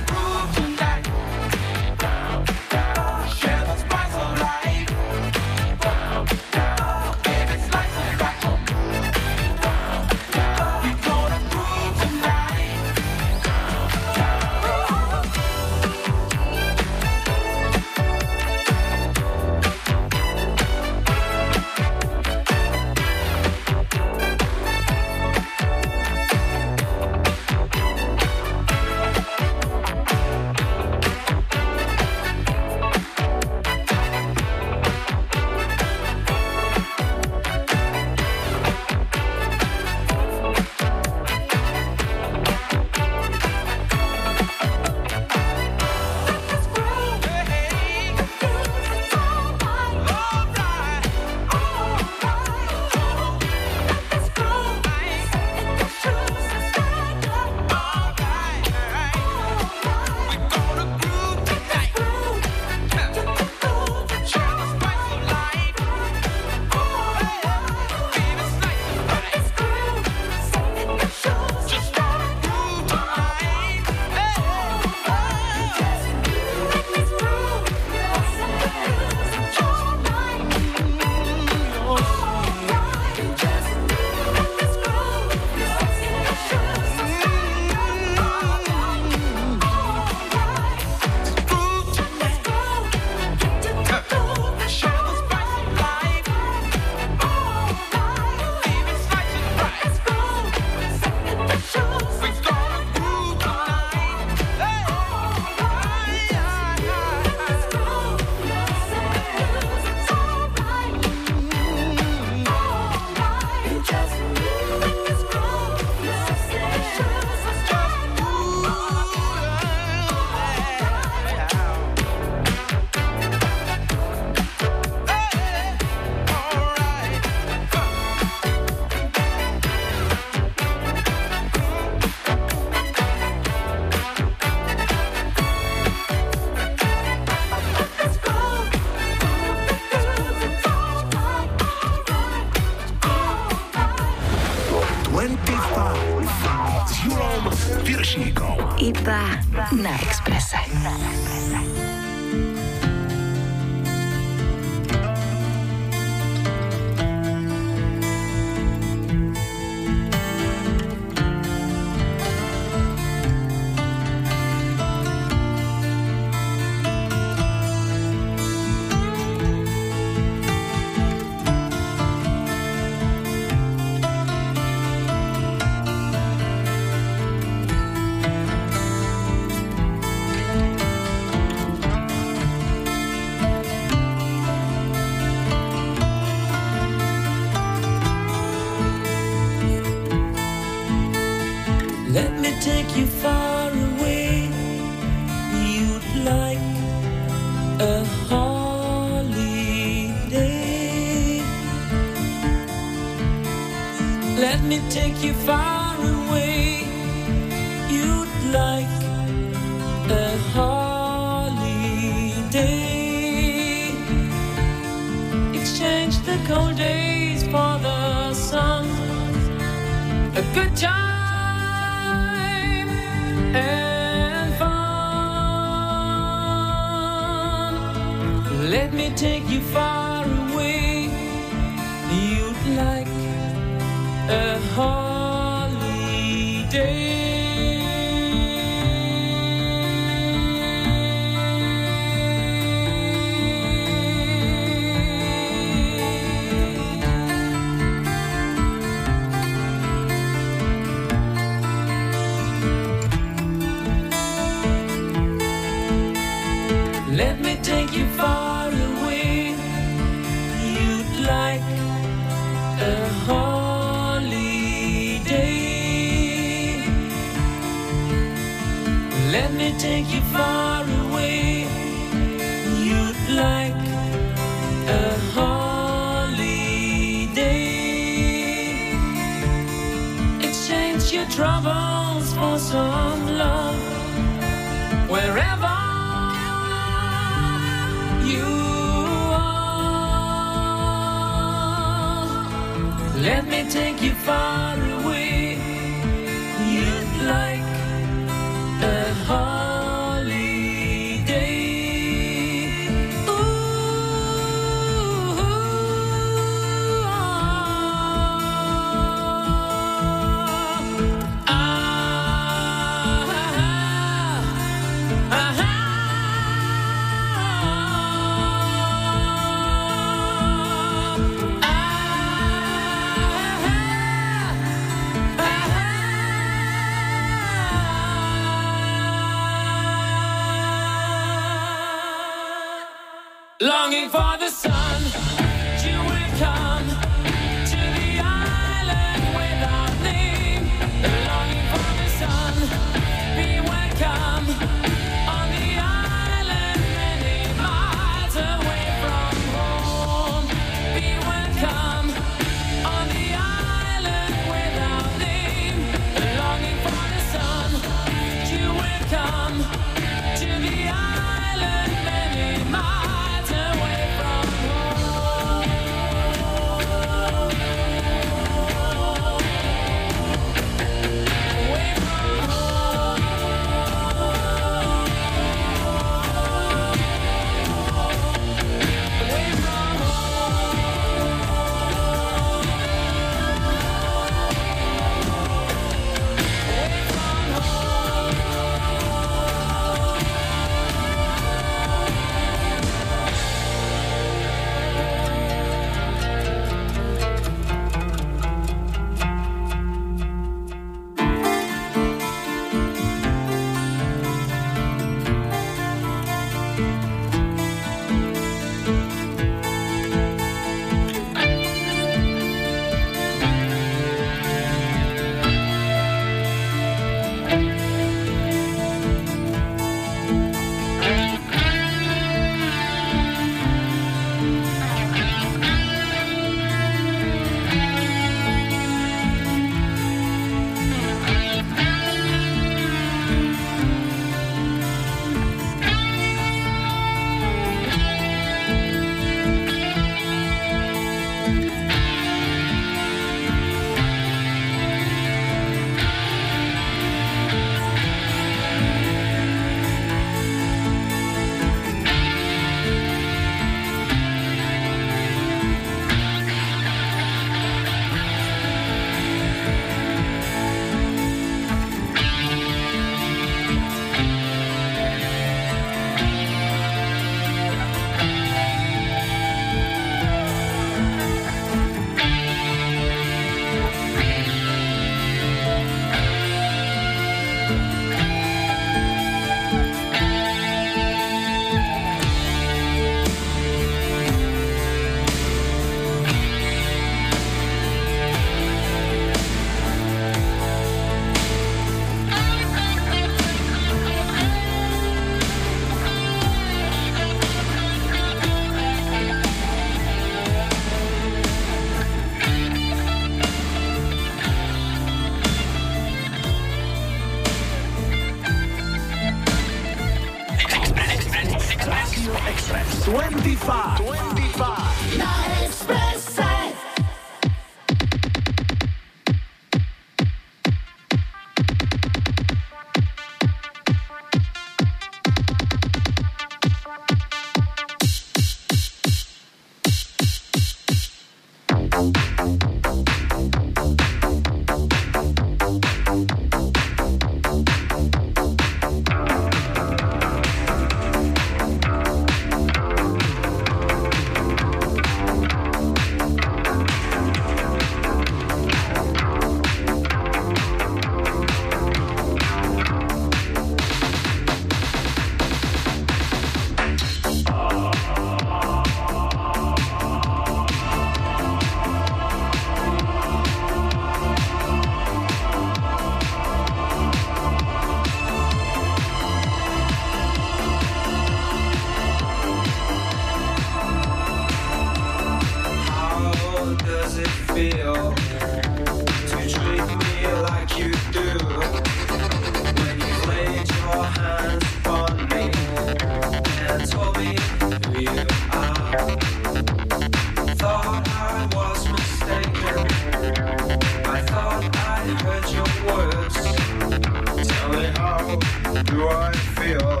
I feel?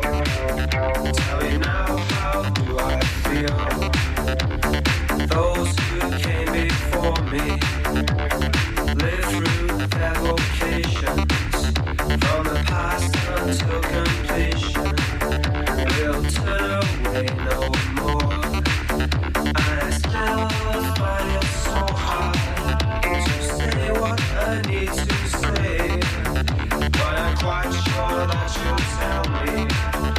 Tell now how do I feel? Those who came before me through their vocations from the past until completion. We'll turn away no more. I still so hard to say what I need to say, quite sure that you'll tell me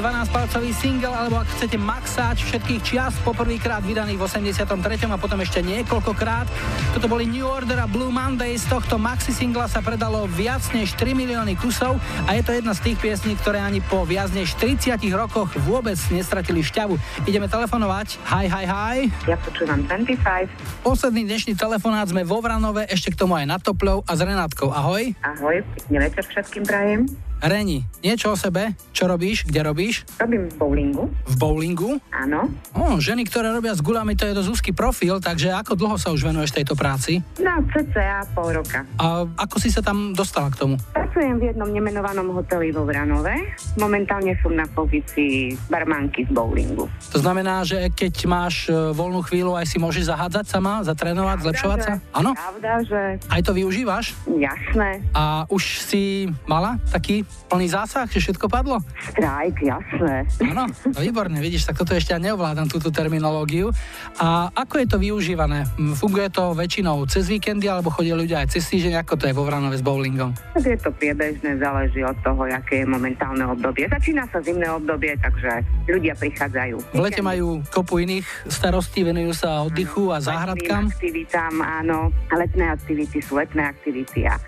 12-palcový single, alebo ak chcete maxáč všetkých čias, poprvýkrát vydaný v 83. a potom ešte niekoľkokrát. Toto boli New Order a Blue Monday. Z tohto maxi singla sa predalo viac než 3 milióny kusov a je to jedna z tých piesní, ktoré ani po viac než 30 rokoch vôbec nestratili šťavu. Ideme telefonovať. Hi, hi, hi. Ja počúvam 25. Posledný dnešný telefonát sme vo Vranove, ešte k tomu aj na Topľov a s Renátkou. Ahoj. Ahoj, pekný večer všetkým prajem. Reni, niečo o sebe? Čo robíš? Kde robíš? Robím v bowlingu. V bowlingu? Áno. Ó, ženy, ktoré robia s guľami, to je dosť úzky profil, takže ako dlho sa už venuješ tejto práci? No, cca pol roka. A ako si sa tam dostala k tomu? Pracujem v jednom nemenovanom hoteli vo Vranove. Momentálne som na pozícii barmanky z bowlingu. To znamená, že keď máš e, voľnú chvíľu, aj si môžeš zahádzať sama, zatrénovať, zlepšovať sa? Áno? Pravda, že Aj to využívaš? jasné. A už si mala taký plný zásah, že všetko padlo? Strajk, jasné. Áno, no výborne, vidíš, tak toto ešte ja neovládam túto terminológiu. A ako je to využívané? Funguje to väčšinou cez víkendy, alebo chodia ľudia aj cez týždeň, ako to je vo Vranove s bowlingom? Tak je to priebežné, záleží od toho, aké je momentálne obdobie. Začína sa zimné obdobie, takže ľudia prichádzajú. V lete majú kopu iných starostí, venujú sa oddychu a záhradkám. aktivitám, áno. Letné aktivity sú letné aktivity a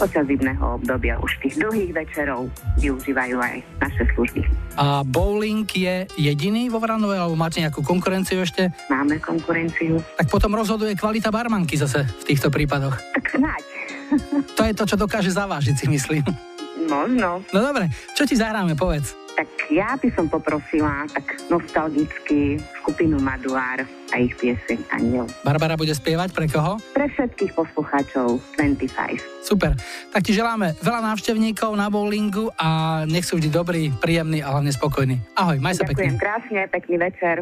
počas zimného obdobia už tých dlhých večerov využívajú aj naše služby. A bowling je jediný vo Vranove, alebo máte nejakú konkurenciu ešte? Máme konkurenciu. Tak potom rozhoduje kvalita barmanky zase v týchto prípadoch. Tak snáď. To je to, čo dokáže zavážiť, si myslím. Možno. No dobre, čo ti zahráme, povedz. Tak ja by som poprosila tak nostalgicky skupinu Maduár a ich pieseň Aniel. Barbara bude spievať pre koho? Pre všetkých poslucháčov 25. Super. Tak ti želáme veľa návštevníkov na bowlingu a nech sú vždy dobrí, príjemní a hlavne spokojní. Ahoj, maj sa Ďakujem pekne. krásne, pekný večer.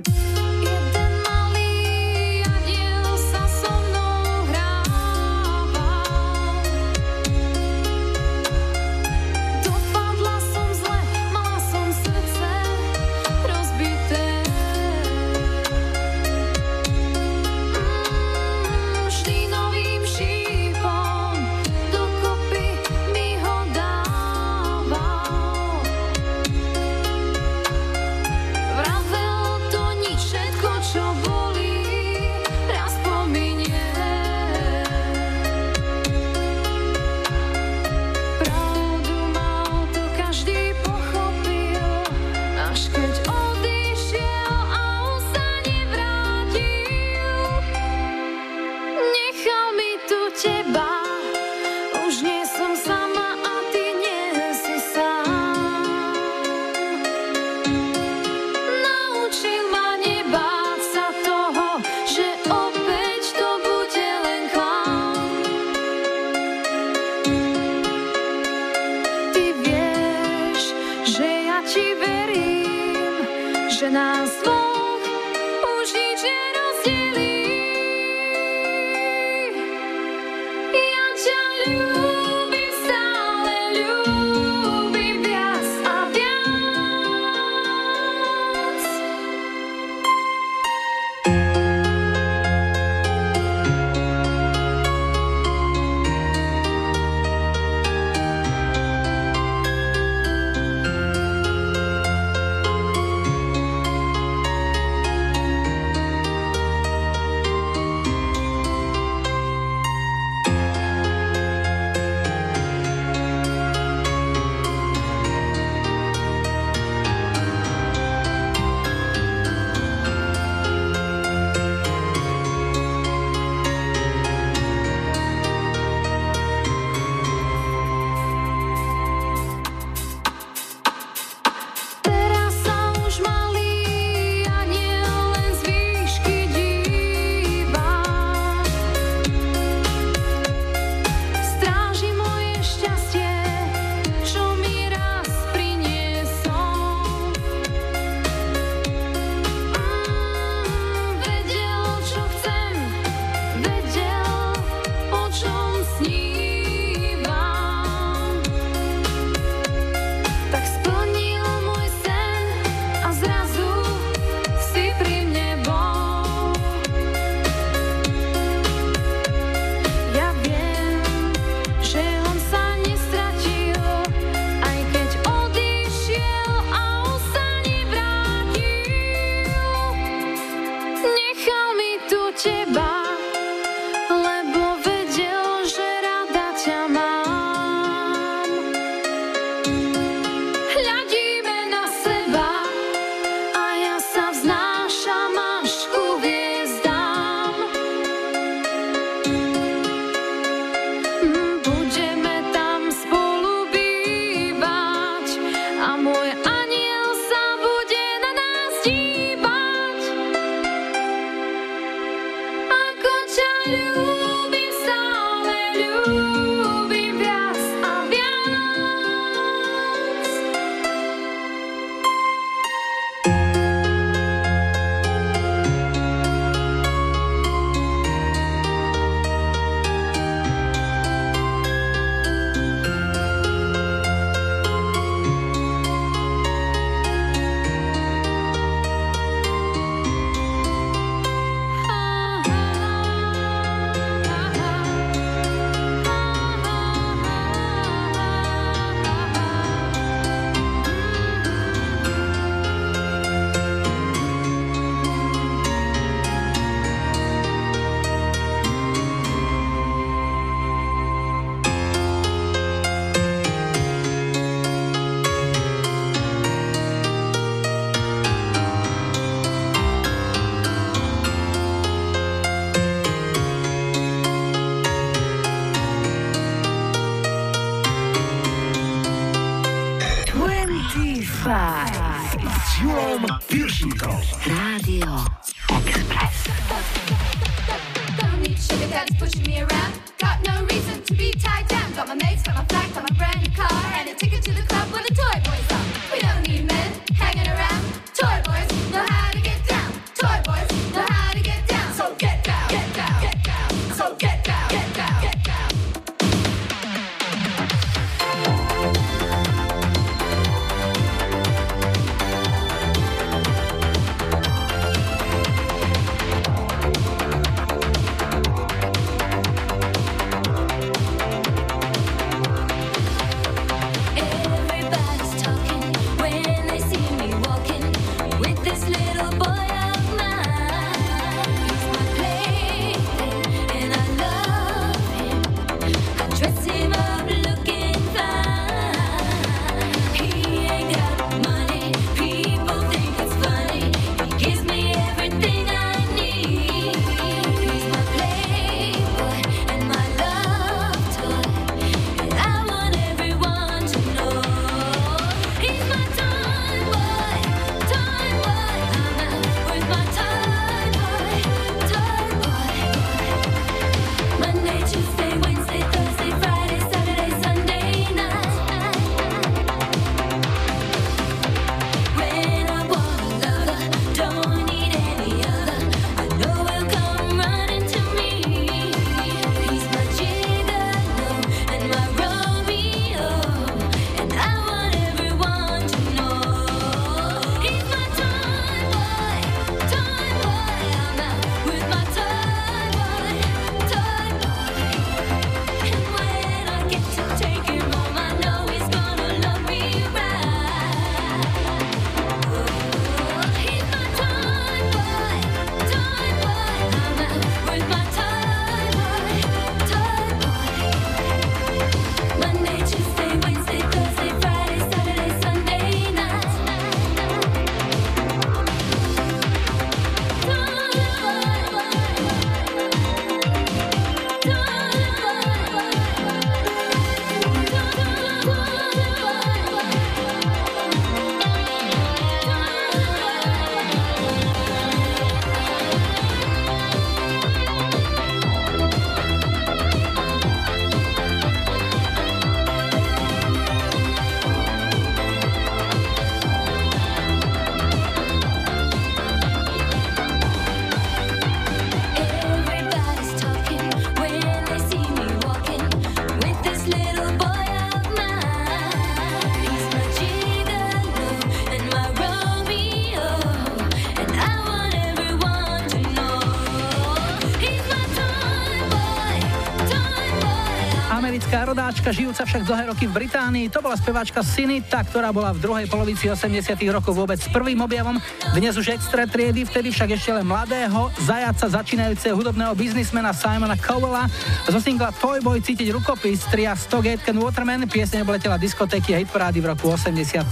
Rodáčka, žijúca však dlhé roky v Británii, to bola speváčka Sinita, ktorá bola v druhej polovici 80 rokov vôbec prvým objavom, dnes už extra triedy, vtedy však ešte len mladého, zajaca začínajúceho hudobného biznismena Simona Cowella. Zo singla Toy Boy cítiť rukopis tria Stockgate Can Waterman, pieseň obletela diskotéky a hitparády v roku 87.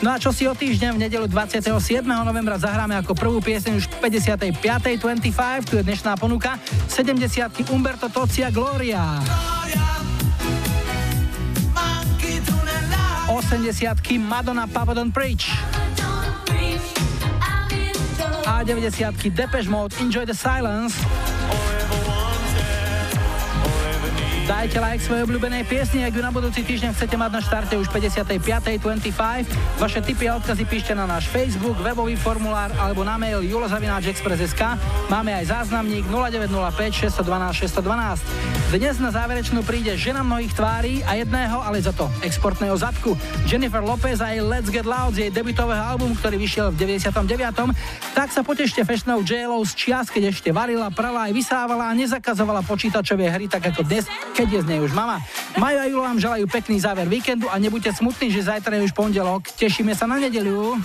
No a čo si o týždeň v nedelu 27. novembra zahráme ako prvú pieseň už v 55. 25, tu je dnešná ponuka, 70 Umberto Tocia Gloria. 80 Madonna Papa Don't Preach a 90 Depeche Mode Enjoy the Silence Dajte like svojej obľúbenej piesni, ak ju na budúci týždeň chcete mať na štarte už 55.25. Vaše tipy a odkazy píšte na náš Facebook, webový formulár alebo na mail julozavináčexpress.sk. Máme aj záznamník 0905 612 612. Dnes na záverečnú príde žena mnohých tvári a jedného, ale za to exportného zadku. Jennifer Lopez a jej Let's Get Loud z jej debutového albumu, ktorý vyšiel v 99. Tak sa potešte fešnou JLO z čias, keď ešte varila, prala aj vysávala a nezakazovala počítačové hry tak ako dnes, keď je z nej už mama. Majo a Julo vám želajú pekný záver víkendu a nebuďte smutní, že zajtra je už pondelok. Tešíme sa na nedeliu.